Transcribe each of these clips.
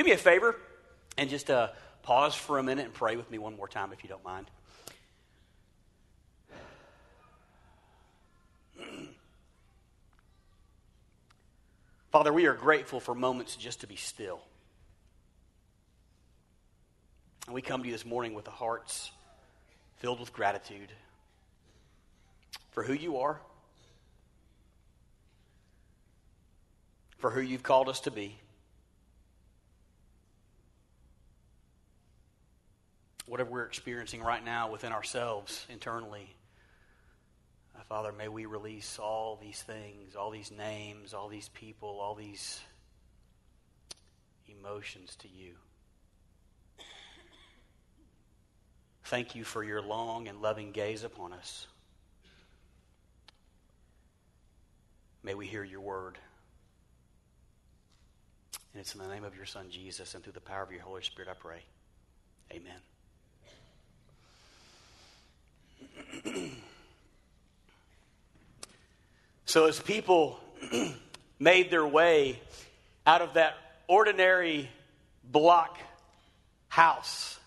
Do me a favor and just uh, pause for a minute and pray with me one more time if you don't mind. Father, we are grateful for moments just to be still. And we come to you this morning with the hearts filled with gratitude for who you are, for who you've called us to be. Whatever we're experiencing right now within ourselves internally, uh, Father, may we release all these things, all these names, all these people, all these emotions to you. Thank you for your long and loving gaze upon us. May we hear your word. And it's in the name of your Son, Jesus, and through the power of your Holy Spirit, I pray. Amen. so, as people made their way out of that ordinary block house,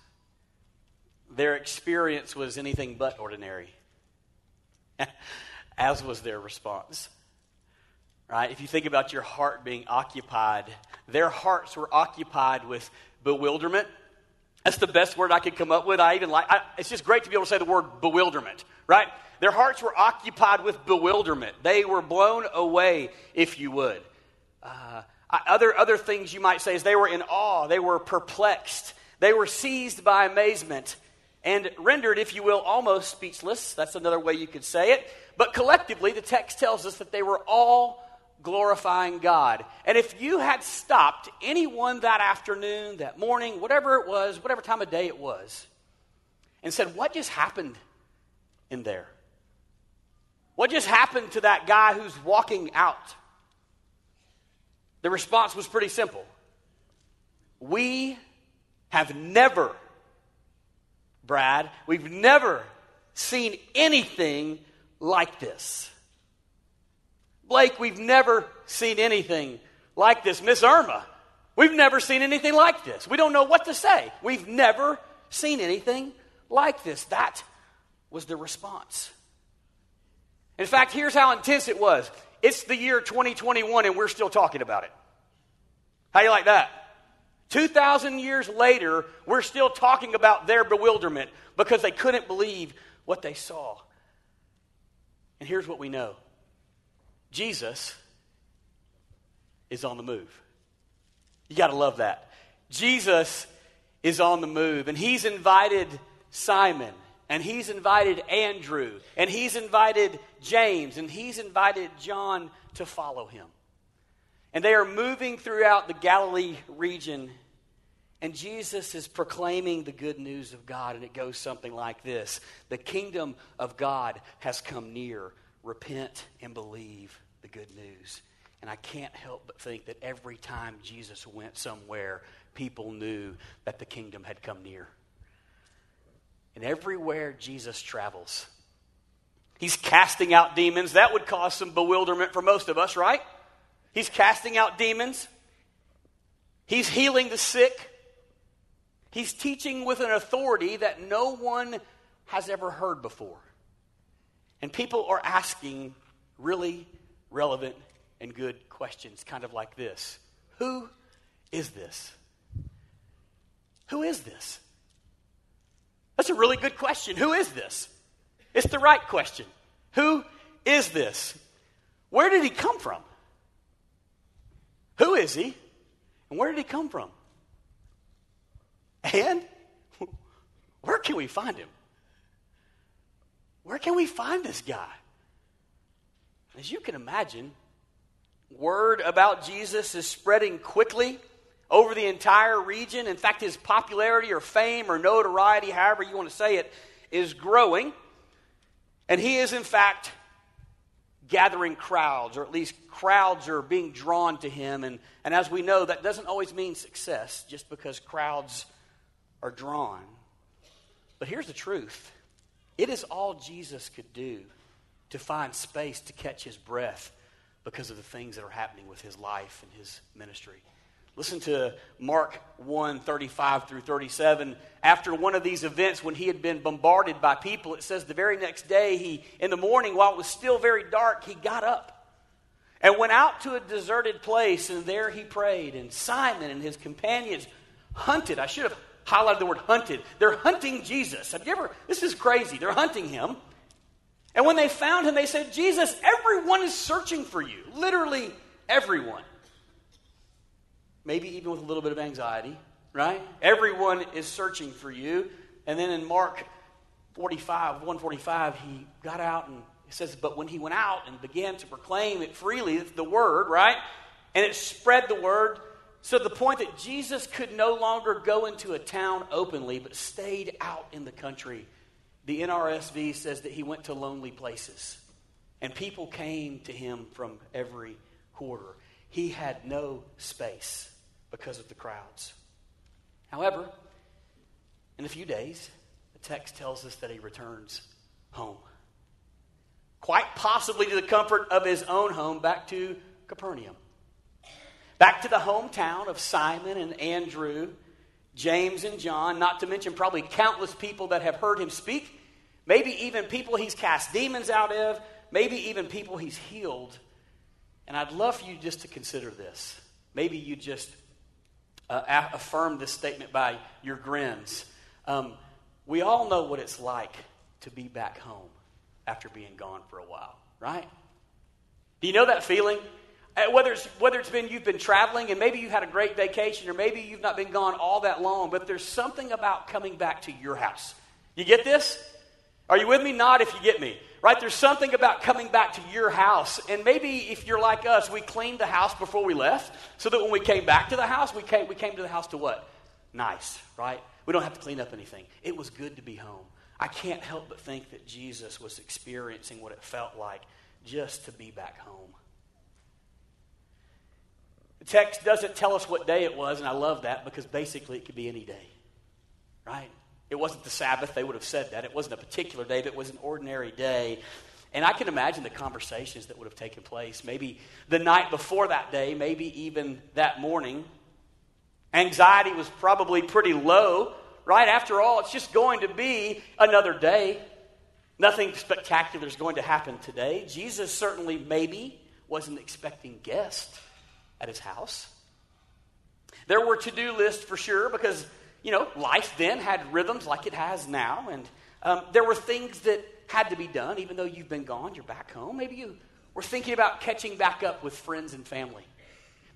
their experience was anything but ordinary, as was their response. Right? If you think about your heart being occupied, their hearts were occupied with bewilderment. That's the best word I could come up with. I even like I, it's just great to be able to say the word bewilderment, right? Their hearts were occupied with bewilderment. They were blown away, if you would. Uh, other, other things you might say is they were in awe, they were perplexed, they were seized by amazement, and rendered, if you will, almost speechless. That's another way you could say it. But collectively, the text tells us that they were all glorifying God. And if you had stopped anyone that afternoon, that morning, whatever it was, whatever time of day it was, and said, What just happened in there? What just happened to that guy who's walking out? The response was pretty simple. We have never Brad, we've never seen anything like this. Blake, we've never seen anything like this. Miss Irma, we've never seen anything like this. We don't know what to say. We've never seen anything like this. That was the response. In fact, here's how intense it was it's the year 2021, and we're still talking about it. How do you like that? 2,000 years later, we're still talking about their bewilderment because they couldn't believe what they saw. And here's what we know Jesus is on the move. You got to love that. Jesus is on the move, and he's invited Simon, and he's invited Andrew, and he's invited James, and he's invited John to follow him. And they are moving throughout the Galilee region and Jesus is proclaiming the good news of God, and it goes something like this The kingdom of God has come near. Repent and believe the good news. And I can't help but think that every time Jesus went somewhere, people knew that the kingdom had come near. And everywhere Jesus travels, he's casting out demons. That would cause some bewilderment for most of us, right? He's casting out demons, he's healing the sick. He's teaching with an authority that no one has ever heard before. And people are asking really relevant and good questions, kind of like this Who is this? Who is this? That's a really good question. Who is this? It's the right question. Who is this? Where did he come from? Who is he? And where did he come from? And where can we find him? Where can we find this guy? As you can imagine, word about Jesus is spreading quickly over the entire region. In fact, his popularity or fame or notoriety, however you want to say it, is growing. And he is, in fact, gathering crowds, or at least crowds are being drawn to him. And, and as we know, that doesn't always mean success just because crowds are drawn. But here's the truth it is all Jesus could do to find space to catch his breath because of the things that are happening with his life and his ministry. Listen to Mark 1 35 through 37. After one of these events, when he had been bombarded by people, it says the very next day, he, in the morning, while it was still very dark, he got up and went out to a deserted place, and there he prayed. And Simon and his companions hunted. I should have highlighted the word hunted. They're hunting Jesus. Have you ever? This is crazy. They're hunting him. And when they found him, they said, Jesus, everyone is searching for you. Literally everyone maybe even with a little bit of anxiety, right? Everyone is searching for you. And then in Mark 45, 145, he got out and it says, But when he went out and began to proclaim it freely, the word, right? And it spread the word. So the point that Jesus could no longer go into a town openly, but stayed out in the country. The NRSV says that he went to lonely places. And people came to him from every quarter. He had no space because of the crowds. However, in a few days, the text tells us that he returns home. Quite possibly to the comfort of his own home, back to Capernaum. Back to the hometown of Simon and Andrew, James and John, not to mention probably countless people that have heard him speak, maybe even people he's cast demons out of, maybe even people he's healed. And I'd love for you just to consider this. Maybe you just uh, affirm this statement by your grins. Um, we all know what it's like to be back home after being gone for a while, right? Do you know that feeling? Uh, whether it's, whether it's been you've been traveling and maybe you've had a great vacation or maybe you've not been gone all that long, but there's something about coming back to your house. You get this? Are you with me? Not if you get me. Right? There's something about coming back to your house. And maybe if you're like us, we cleaned the house before we left so that when we came back to the house, we came, we came to the house to what? Nice, right? We don't have to clean up anything. It was good to be home. I can't help but think that Jesus was experiencing what it felt like just to be back home. The text doesn't tell us what day it was, and I love that because basically it could be any day, right? It wasn't the Sabbath, they would have said that. It wasn't a particular day, but it was an ordinary day. And I can imagine the conversations that would have taken place. Maybe the night before that day, maybe even that morning. Anxiety was probably pretty low, right? After all, it's just going to be another day. Nothing spectacular is going to happen today. Jesus certainly, maybe, wasn't expecting guests at his house. There were to do lists for sure because you know, life then had rhythms like it has now, and um, there were things that had to be done, even though you've been gone, you're back home. Maybe you were thinking about catching back up with friends and family.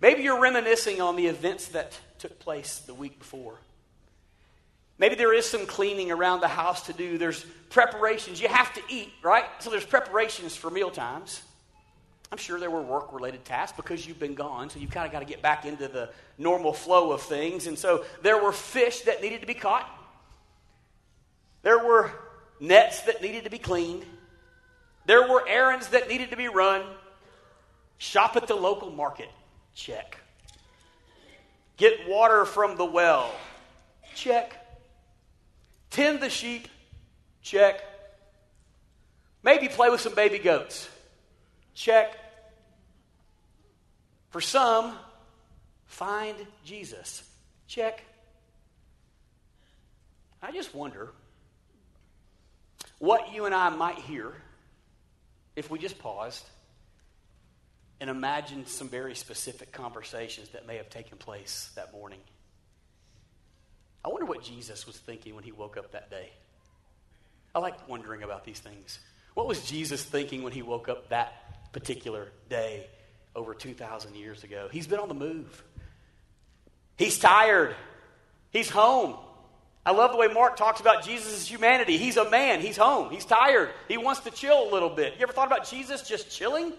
Maybe you're reminiscing on the events that took place the week before. Maybe there is some cleaning around the house to do. There's preparations. You have to eat, right? So there's preparations for meal times. I'm sure there were work related tasks because you've been gone, so you've kind of got to get back into the normal flow of things. And so there were fish that needed to be caught, there were nets that needed to be cleaned, there were errands that needed to be run. Shop at the local market, check. Get water from the well, check. Tend the sheep, check. Maybe play with some baby goats Check. For some, find Jesus. Check. I just wonder what you and I might hear if we just paused and imagined some very specific conversations that may have taken place that morning. I wonder what Jesus was thinking when he woke up that day. I like wondering about these things. What was Jesus thinking when he woke up that particular day over 2,000 years ago. He's been on the move. He's tired. He's home. I love the way Mark talks about Jesus' humanity. He's a man. He's home. He's tired. He wants to chill a little bit. You ever thought about Jesus just chilling?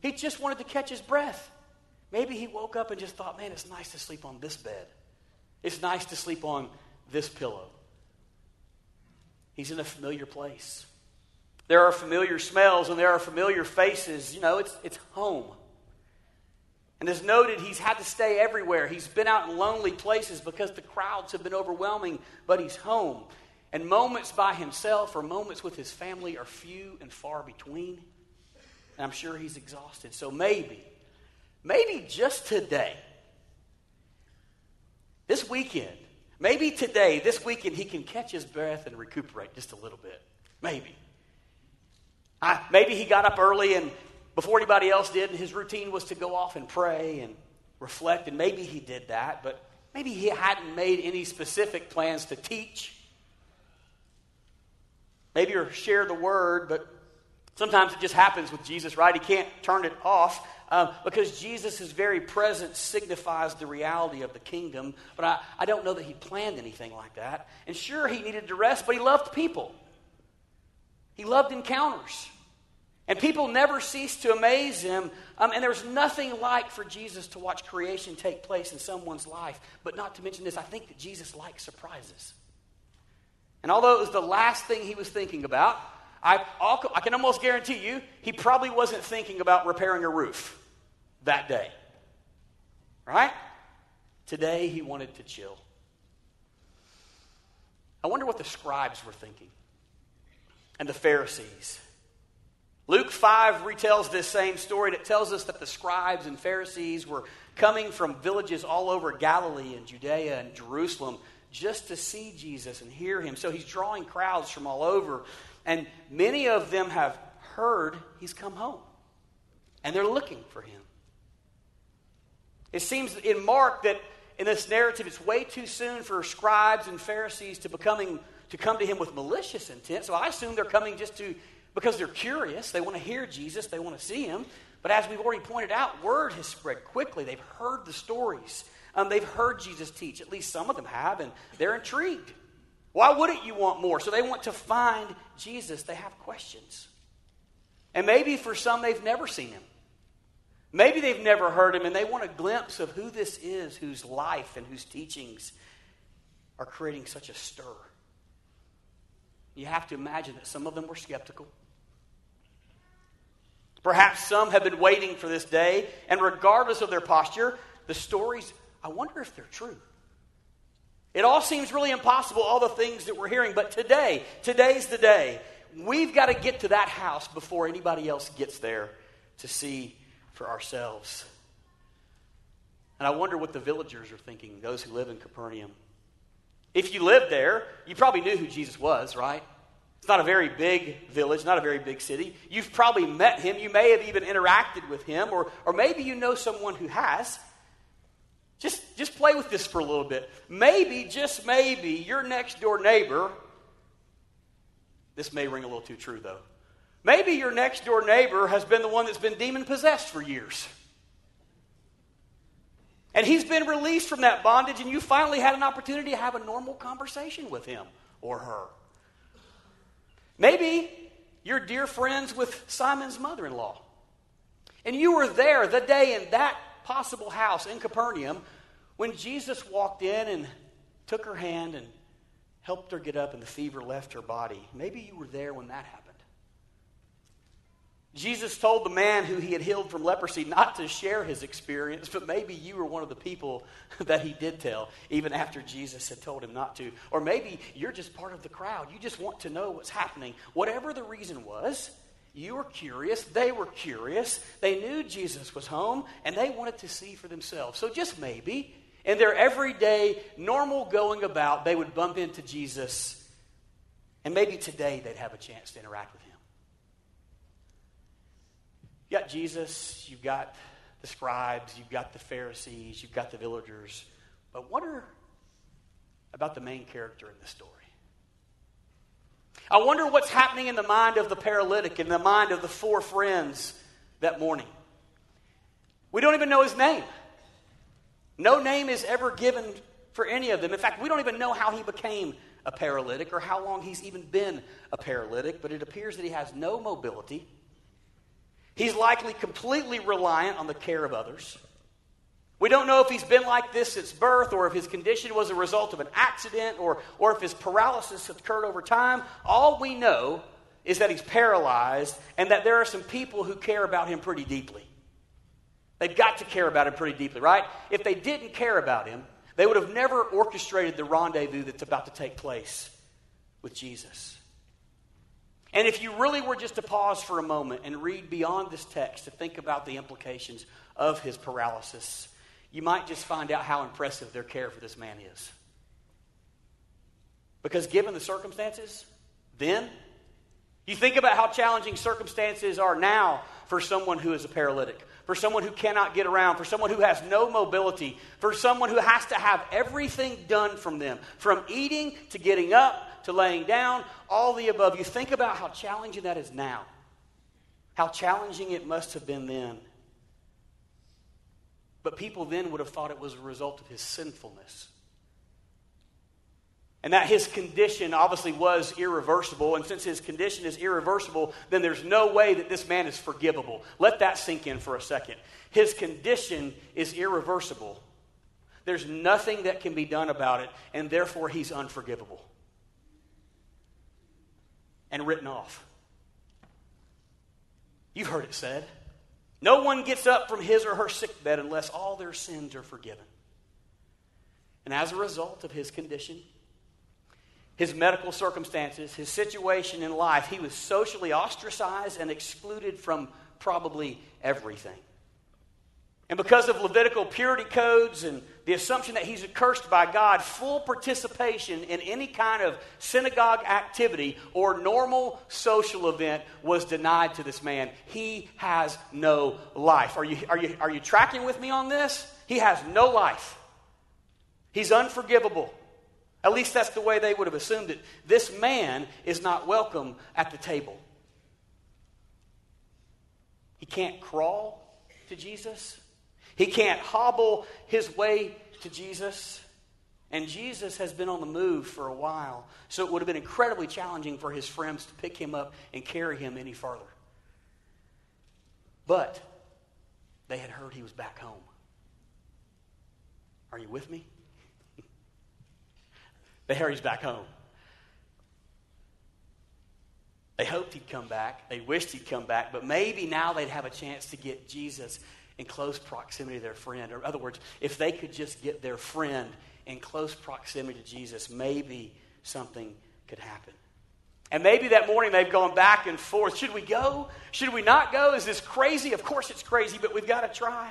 He just wanted to catch his breath. Maybe he woke up and just thought, man, it's nice to sleep on this bed. It's nice to sleep on this pillow. He's in a familiar place. There are familiar smells and there are familiar faces. You know, it's, it's home. And as noted, he's had to stay everywhere. He's been out in lonely places because the crowds have been overwhelming, but he's home. And moments by himself or moments with his family are few and far between. And I'm sure he's exhausted. So maybe, maybe just today, this weekend, maybe today, this weekend, he can catch his breath and recuperate just a little bit. Maybe. I, maybe he got up early and before anybody else did, and his routine was to go off and pray and reflect, and maybe he did that, but maybe he hadn't made any specific plans to teach. Maybe or share the word, but sometimes it just happens with Jesus, right? He can't turn it off. Um, because Jesus' very presence signifies the reality of the kingdom. But I, I don't know that he planned anything like that. And sure, he needed to rest, but he loved people. He loved encounters. And people never cease to amaze him. Um, and there's nothing like for Jesus to watch creation take place in someone's life. But not to mention this, I think that Jesus likes surprises. And although it was the last thing he was thinking about, I, I can almost guarantee you he probably wasn't thinking about repairing a roof that day. Right? Today he wanted to chill. I wonder what the scribes were thinking and the Pharisees. Luke 5 retells this same story, and it tells us that the scribes and Pharisees were coming from villages all over Galilee and Judea and Jerusalem just to see Jesus and hear him. So he's drawing crowds from all over, and many of them have heard he's come home, and they're looking for him. It seems in Mark that in this narrative, it's way too soon for scribes and Pharisees to becoming to come to him with malicious intent. So I assume they're coming just to because they're curious. They want to hear Jesus, they want to see him. But as we've already pointed out, word has spread quickly. They've heard the stories. Um, they've heard Jesus teach. At least some of them have, and they're intrigued. Why wouldn't you want more? So they want to find Jesus. They have questions. And maybe for some, they've never seen him. Maybe they've never heard him, and they want a glimpse of who this is, whose life and whose teachings are creating such a stir. You have to imagine that some of them were skeptical. Perhaps some have been waiting for this day, and regardless of their posture, the stories, I wonder if they're true. It all seems really impossible, all the things that we're hearing, but today, today's the day. We've got to get to that house before anybody else gets there to see for ourselves. And I wonder what the villagers are thinking, those who live in Capernaum. If you lived there, you probably knew who Jesus was, right? It's not a very big village, not a very big city. You've probably met him. You may have even interacted with him, or, or maybe you know someone who has. Just, just play with this for a little bit. Maybe, just maybe, your next door neighbor, this may ring a little too true though. Maybe your next door neighbor has been the one that's been demon possessed for years. And he's been released from that bondage, and you finally had an opportunity to have a normal conversation with him or her. Maybe you're dear friends with Simon's mother in law. And you were there the day in that possible house in Capernaum when Jesus walked in and took her hand and helped her get up and the fever left her body. Maybe you were there when that happened. Jesus told the man who he had healed from leprosy not to share his experience, but maybe you were one of the people that he did tell, even after Jesus had told him not to. Or maybe you're just part of the crowd. You just want to know what's happening. Whatever the reason was, you were curious. They were curious. They knew Jesus was home, and they wanted to see for themselves. So just maybe, in their everyday, normal going about, they would bump into Jesus, and maybe today they'd have a chance to interact with him. You've got Jesus, you've got the scribes, you've got the Pharisees, you've got the villagers. But what are about the main character in the story? I wonder what's happening in the mind of the paralytic, in the mind of the four friends that morning. We don't even know his name. No name is ever given for any of them. In fact, we don't even know how he became a paralytic or how long he's even been a paralytic, but it appears that he has no mobility. He's likely completely reliant on the care of others. We don't know if he's been like this since birth or if his condition was a result of an accident or, or if his paralysis occurred over time. All we know is that he's paralyzed and that there are some people who care about him pretty deeply. They've got to care about him pretty deeply, right? If they didn't care about him, they would have never orchestrated the rendezvous that's about to take place with Jesus. And if you really were just to pause for a moment and read beyond this text to think about the implications of his paralysis, you might just find out how impressive their care for this man is. Because given the circumstances, then, you think about how challenging circumstances are now for someone who is a paralytic, for someone who cannot get around, for someone who has no mobility, for someone who has to have everything done from them, from eating to getting up to laying down, all the above. You think about how challenging that is now, how challenging it must have been then. But people then would have thought it was a result of his sinfulness. And that his condition obviously was irreversible. And since his condition is irreversible, then there's no way that this man is forgivable. Let that sink in for a second. His condition is irreversible. There's nothing that can be done about it, and therefore he's unforgivable and written off. You've heard it said. No one gets up from his or her sick bed unless all their sins are forgiven. And as a result of his condition, his medical circumstances, his situation in life, he was socially ostracized and excluded from probably everything. And because of Levitical purity codes and the assumption that he's accursed by God, full participation in any kind of synagogue activity or normal social event was denied to this man. He has no life. Are you, are you, are you tracking with me on this? He has no life. He's unforgivable. At least that's the way they would have assumed it. This man is not welcome at the table. He can't crawl to Jesus. He can't hobble his way to Jesus. And Jesus has been on the move for a while, so it would have been incredibly challenging for his friends to pick him up and carry him any farther. But they had heard he was back home. Are you with me? they heard he's back home. They hoped he'd come back. They wished he'd come back, but maybe now they'd have a chance to get Jesus in close proximity to their friend. Or, in other words, if they could just get their friend in close proximity to Jesus, maybe something could happen. And maybe that morning they've gone back and forth. Should we go? Should we not go? Is this crazy? Of course it's crazy, but we've got to try.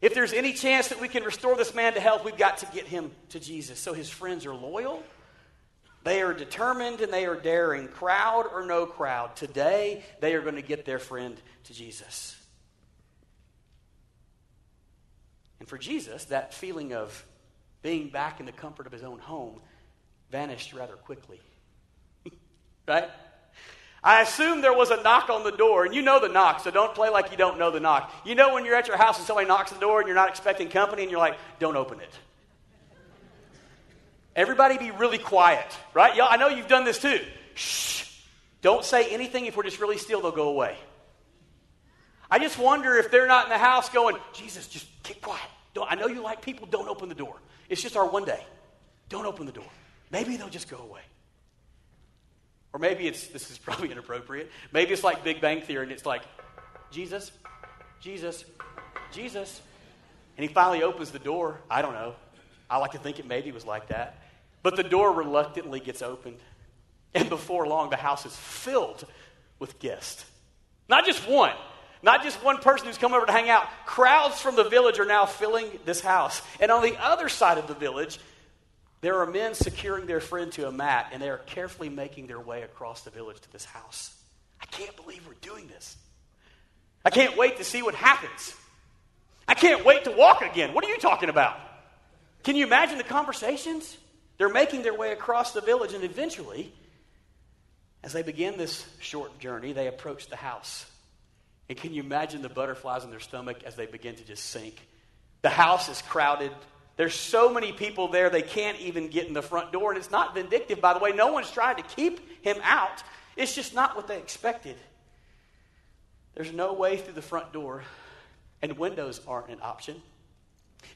If there's any chance that we can restore this man to health, we've got to get him to Jesus. So his friends are loyal. They are determined and they are daring, crowd or no crowd. Today, they are going to get their friend to Jesus. And for Jesus, that feeling of being back in the comfort of his own home vanished rather quickly. right? I assume there was a knock on the door, and you know the knock, so don't play like you don't know the knock. You know when you're at your house and somebody knocks the door and you're not expecting company, and you're like, don't open it. Everybody be really quiet, right? Y'all, I know you've done this too. Shh. Don't say anything. If we're just really still, they'll go away. I just wonder if they're not in the house going, Jesus, just keep quiet. Don't, I know you like people, don't open the door. It's just our one day. Don't open the door. Maybe they'll just go away. Or maybe it's, this is probably inappropriate. Maybe it's like Big Bang Theory and it's like, Jesus, Jesus, Jesus. And he finally opens the door. I don't know. I like to think it maybe was like that. But the door reluctantly gets opened. And before long, the house is filled with guests. Not just one, not just one person who's come over to hang out. Crowds from the village are now filling this house. And on the other side of the village, there are men securing their friend to a mat, and they are carefully making their way across the village to this house. I can't believe we're doing this. I can't wait to see what happens. I can't wait to walk again. What are you talking about? Can you imagine the conversations? They're making their way across the village, and eventually, as they begin this short journey, they approach the house. And can you imagine the butterflies in their stomach as they begin to just sink? The house is crowded. There's so many people there, they can't even get in the front door. And it's not vindictive, by the way. No one's trying to keep him out. It's just not what they expected. There's no way through the front door, and windows aren't an option.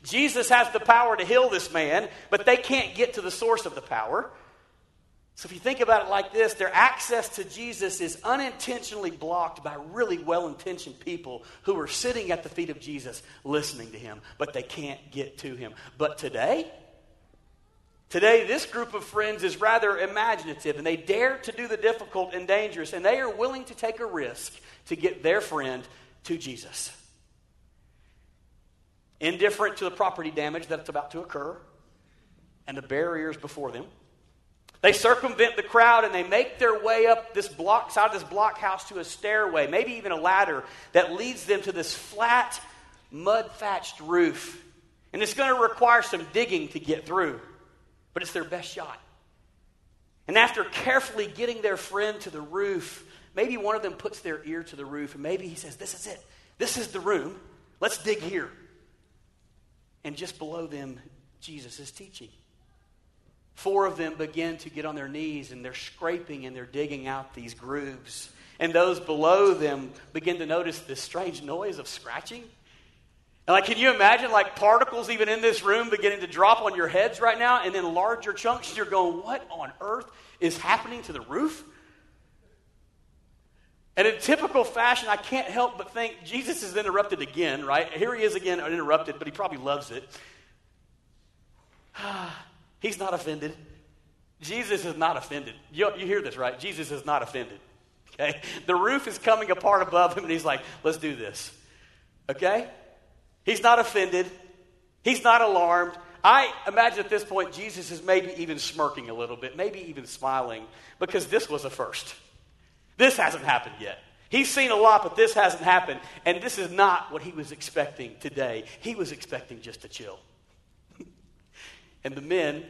Jesus has the power to heal this man, but they can't get to the source of the power. So if you think about it like this, their access to Jesus is unintentionally blocked by really well intentioned people who are sitting at the feet of Jesus listening to him, but they can't get to him. But today, today, this group of friends is rather imaginative and they dare to do the difficult and dangerous, and they are willing to take a risk to get their friend to Jesus. indifferent to the property damage that's about to occur and the barriers before them. They circumvent the crowd and they make their way up this block side of this blockhouse to a stairway, maybe even a ladder that leads them to this flat, mud thatched roof. And it's going to require some digging to get through, but it's their best shot. And after carefully getting their friend to the roof, maybe one of them puts their ear to the roof and maybe he says, This is it. This is the room. Let's dig here. And just below them, Jesus is teaching. Four of them begin to get on their knees and they're scraping and they're digging out these grooves. And those below them begin to notice this strange noise of scratching. And like, can you imagine like particles even in this room beginning to drop on your heads right now? And then larger chunks, you're going, what on earth is happening to the roof? And in typical fashion, I can't help but think Jesus is interrupted again, right? Here he is again, interrupted, but he probably loves it. Ah. He's not offended. Jesus is not offended. You, you hear this, right? Jesus is not offended. Okay? The roof is coming apart above him, and he's like, let's do this. Okay? He's not offended. He's not alarmed. I imagine at this point, Jesus is maybe even smirking a little bit, maybe even smiling, because this was a first. This hasn't happened yet. He's seen a lot, but this hasn't happened. And this is not what he was expecting today. He was expecting just to chill. And the men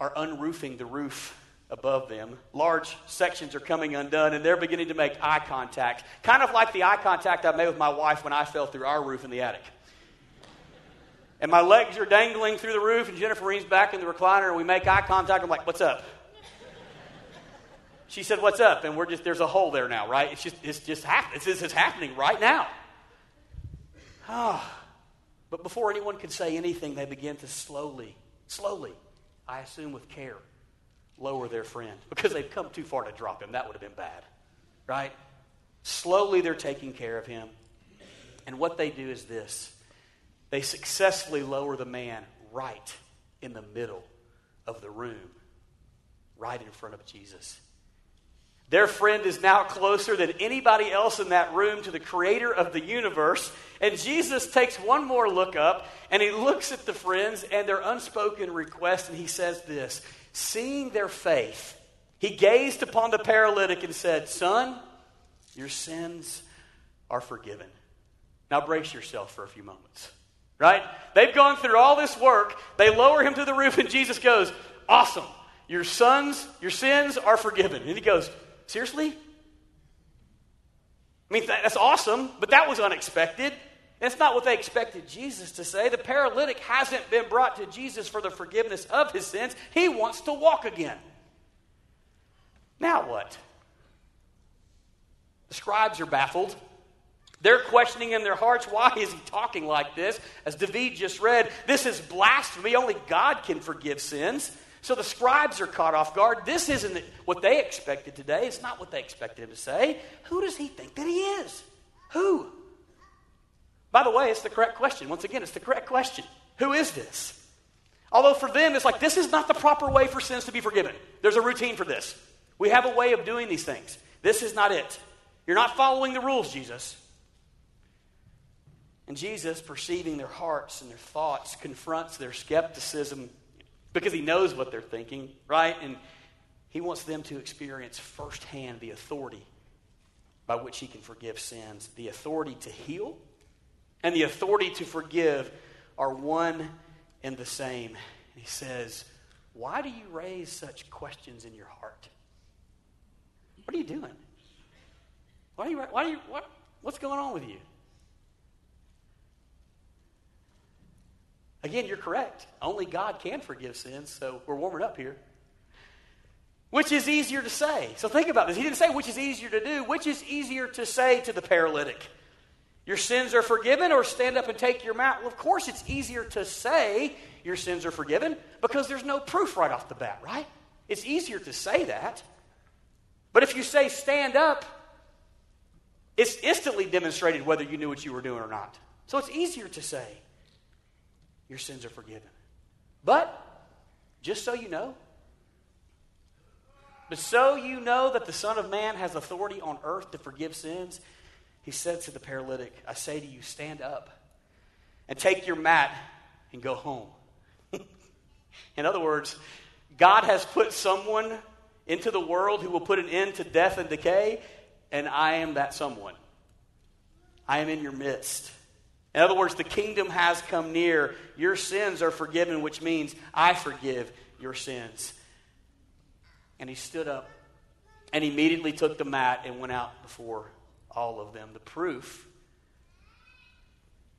are unroofing the roof above them. Large sections are coming undone, and they're beginning to make eye contact. Kind of like the eye contact I made with my wife when I fell through our roof in the attic. And my legs are dangling through the roof, and Jennifer leans back in the recliner, and we make eye contact. I'm like, What's up? She said, What's up? And we're just, there's a hole there now, right? It's just, it's just happening. This is happening right now. Ah. But before anyone could say anything, they began to slowly, slowly, I assume with care, lower their friend because they've come too far to drop him. That would have been bad, right? Slowly, they're taking care of him. And what they do is this they successfully lower the man right in the middle of the room, right in front of Jesus. Their friend is now closer than anybody else in that room to the creator of the universe. And Jesus takes one more look up and he looks at the friends and their unspoken request and he says this Seeing their faith, he gazed upon the paralytic and said, Son, your sins are forgiven. Now brace yourself for a few moments. Right? They've gone through all this work. They lower him to the roof, and Jesus goes, Awesome. Your sons, your sins are forgiven. And he goes, Seriously? I mean, that's awesome, but that was unexpected. That's not what they expected Jesus to say. The paralytic hasn't been brought to Jesus for the forgiveness of his sins, he wants to walk again. Now what? The scribes are baffled. They're questioning in their hearts, why is he talking like this? As David just read, this is blasphemy. Only God can forgive sins. So the scribes are caught off guard. This isn't what they expected today. It's not what they expected him to say. Who does he think that he is? Who? By the way, it's the correct question. Once again, it's the correct question. Who is this? Although for them, it's like this is not the proper way for sins to be forgiven. There's a routine for this. We have a way of doing these things. This is not it. You're not following the rules, Jesus. And Jesus, perceiving their hearts and their thoughts, confronts their skepticism because he knows what they're thinking, right? And he wants them to experience firsthand the authority by which he can forgive sins. The authority to heal and the authority to forgive are one and the same. He says, Why do you raise such questions in your heart? What are you doing? Why are you, why are you, what, what's going on with you? Again, you're correct. Only God can forgive sins, so we're warming up here. Which is easier to say? So think about this. He didn't say which is easier to do. Which is easier to say to the paralytic? Your sins are forgiven, or stand up and take your mat? Well, of course, it's easier to say your sins are forgiven because there's no proof right off the bat, right? It's easier to say that. But if you say stand up, it's instantly demonstrated whether you knew what you were doing or not. So it's easier to say your sins are forgiven. But, just so you know, but so you know that the Son of Man has authority on earth to forgive sins, he said to the paralytic, I say to you, stand up, and take your mat and go home. In other words, God has put someone into the world who will put an end to death and decay, and I am that someone. I am in your midst. In other words, the kingdom has come near. Your sins are forgiven, which means I forgive your sins. And he stood up and immediately took the mat and went out before all of them. The proof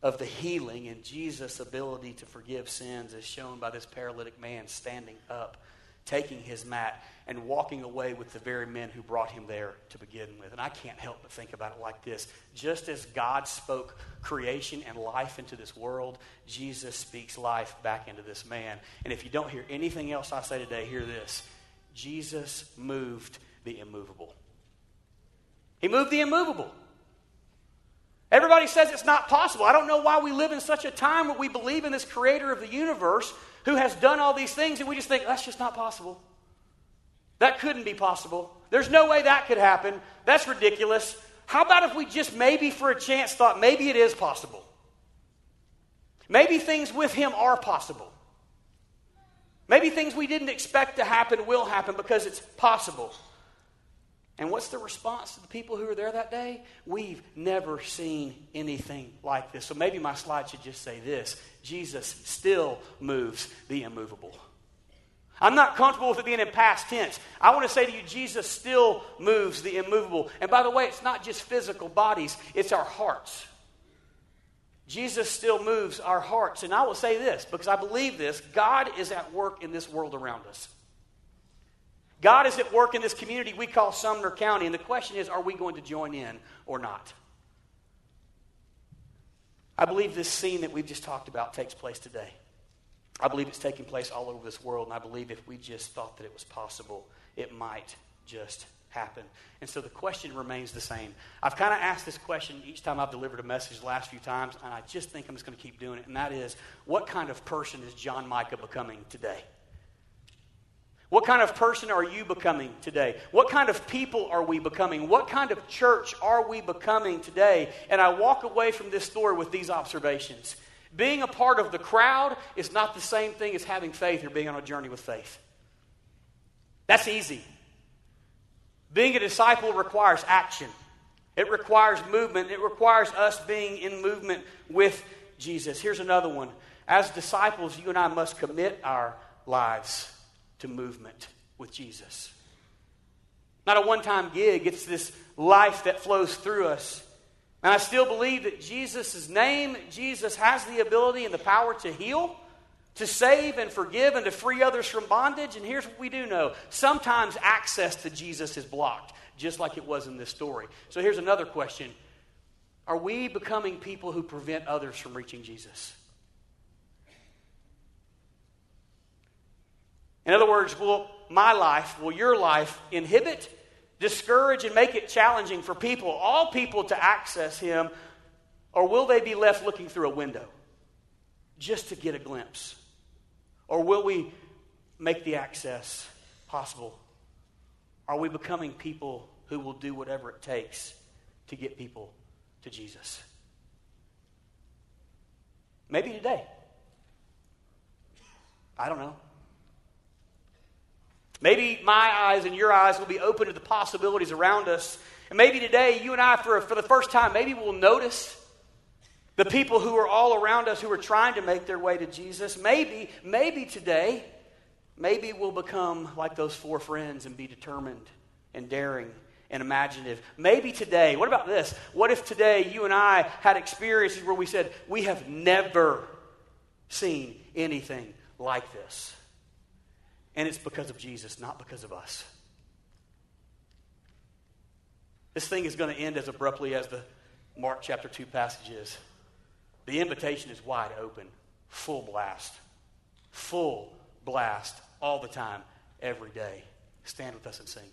of the healing and Jesus' ability to forgive sins is shown by this paralytic man standing up, taking his mat, and walking away with the very men who brought him there to begin with. And I can't help but think about it like this. Just as God spoke creation and life into this world, Jesus speaks life back into this man. And if you don't hear anything else I say today, hear this Jesus moved the immovable. He moved the immovable. Everybody says it's not possible. I don't know why we live in such a time where we believe in this creator of the universe who has done all these things and we just think that's just not possible. That couldn't be possible. There's no way that could happen. That's ridiculous. How about if we just maybe for a chance thought maybe it is possible? Maybe things with him are possible. Maybe things we didn't expect to happen will happen because it's possible. And what's the response to the people who were there that day? We've never seen anything like this. So maybe my slide should just say this Jesus still moves the immovable. I'm not comfortable with it being in past tense. I want to say to you, Jesus still moves the immovable. And by the way, it's not just physical bodies, it's our hearts. Jesus still moves our hearts. And I will say this because I believe this God is at work in this world around us. God is at work in this community we call Sumner County. And the question is are we going to join in or not? I believe this scene that we've just talked about takes place today. I believe it's taking place all over this world, and I believe if we just thought that it was possible, it might just happen. And so the question remains the same. I've kind of asked this question each time I've delivered a message the last few times, and I just think I'm just going to keep doing it, and that is what kind of person is Jon Micah becoming today? What kind of person are you becoming today? What kind of people are we becoming? What kind of church are we becoming today? And I walk away from this story with these observations. Being a part of the crowd is not the same thing as having faith or being on a journey with faith. That's easy. Being a disciple requires action, it requires movement, it requires us being in movement with Jesus. Here's another one. As disciples, you and I must commit our lives to movement with Jesus. Not a one time gig, it's this life that flows through us. And I still believe that Jesus' name, Jesus has the ability and the power to heal, to save and forgive, and to free others from bondage. And here's what we do know sometimes access to Jesus is blocked, just like it was in this story. So here's another question Are we becoming people who prevent others from reaching Jesus? In other words, will my life, will your life inhibit discourage and make it challenging for people, all people, to access Him? Or will they be left looking through a window just to get a glimpse? Or will we make the access possible? Are we becoming people who will do whatever it takes to get people to Jesus? Maybe today. I don't know. Maybe my eyes and your eyes will be open to the possibilities around us. And maybe today, you and I, for, for the first time, maybe we'll notice the people who are all around us who are trying to make their way to Jesus. Maybe, maybe today, maybe we'll become like those four friends and be determined and daring and imaginative. Maybe today, what about this? What if today you and I had experiences where we said, we have never seen anything like this? And it's because of Jesus, not because of us. This thing is going to end as abruptly as the Mark chapter 2 passage is. The invitation is wide open, full blast. Full blast all the time, every day. Stand with us and sing.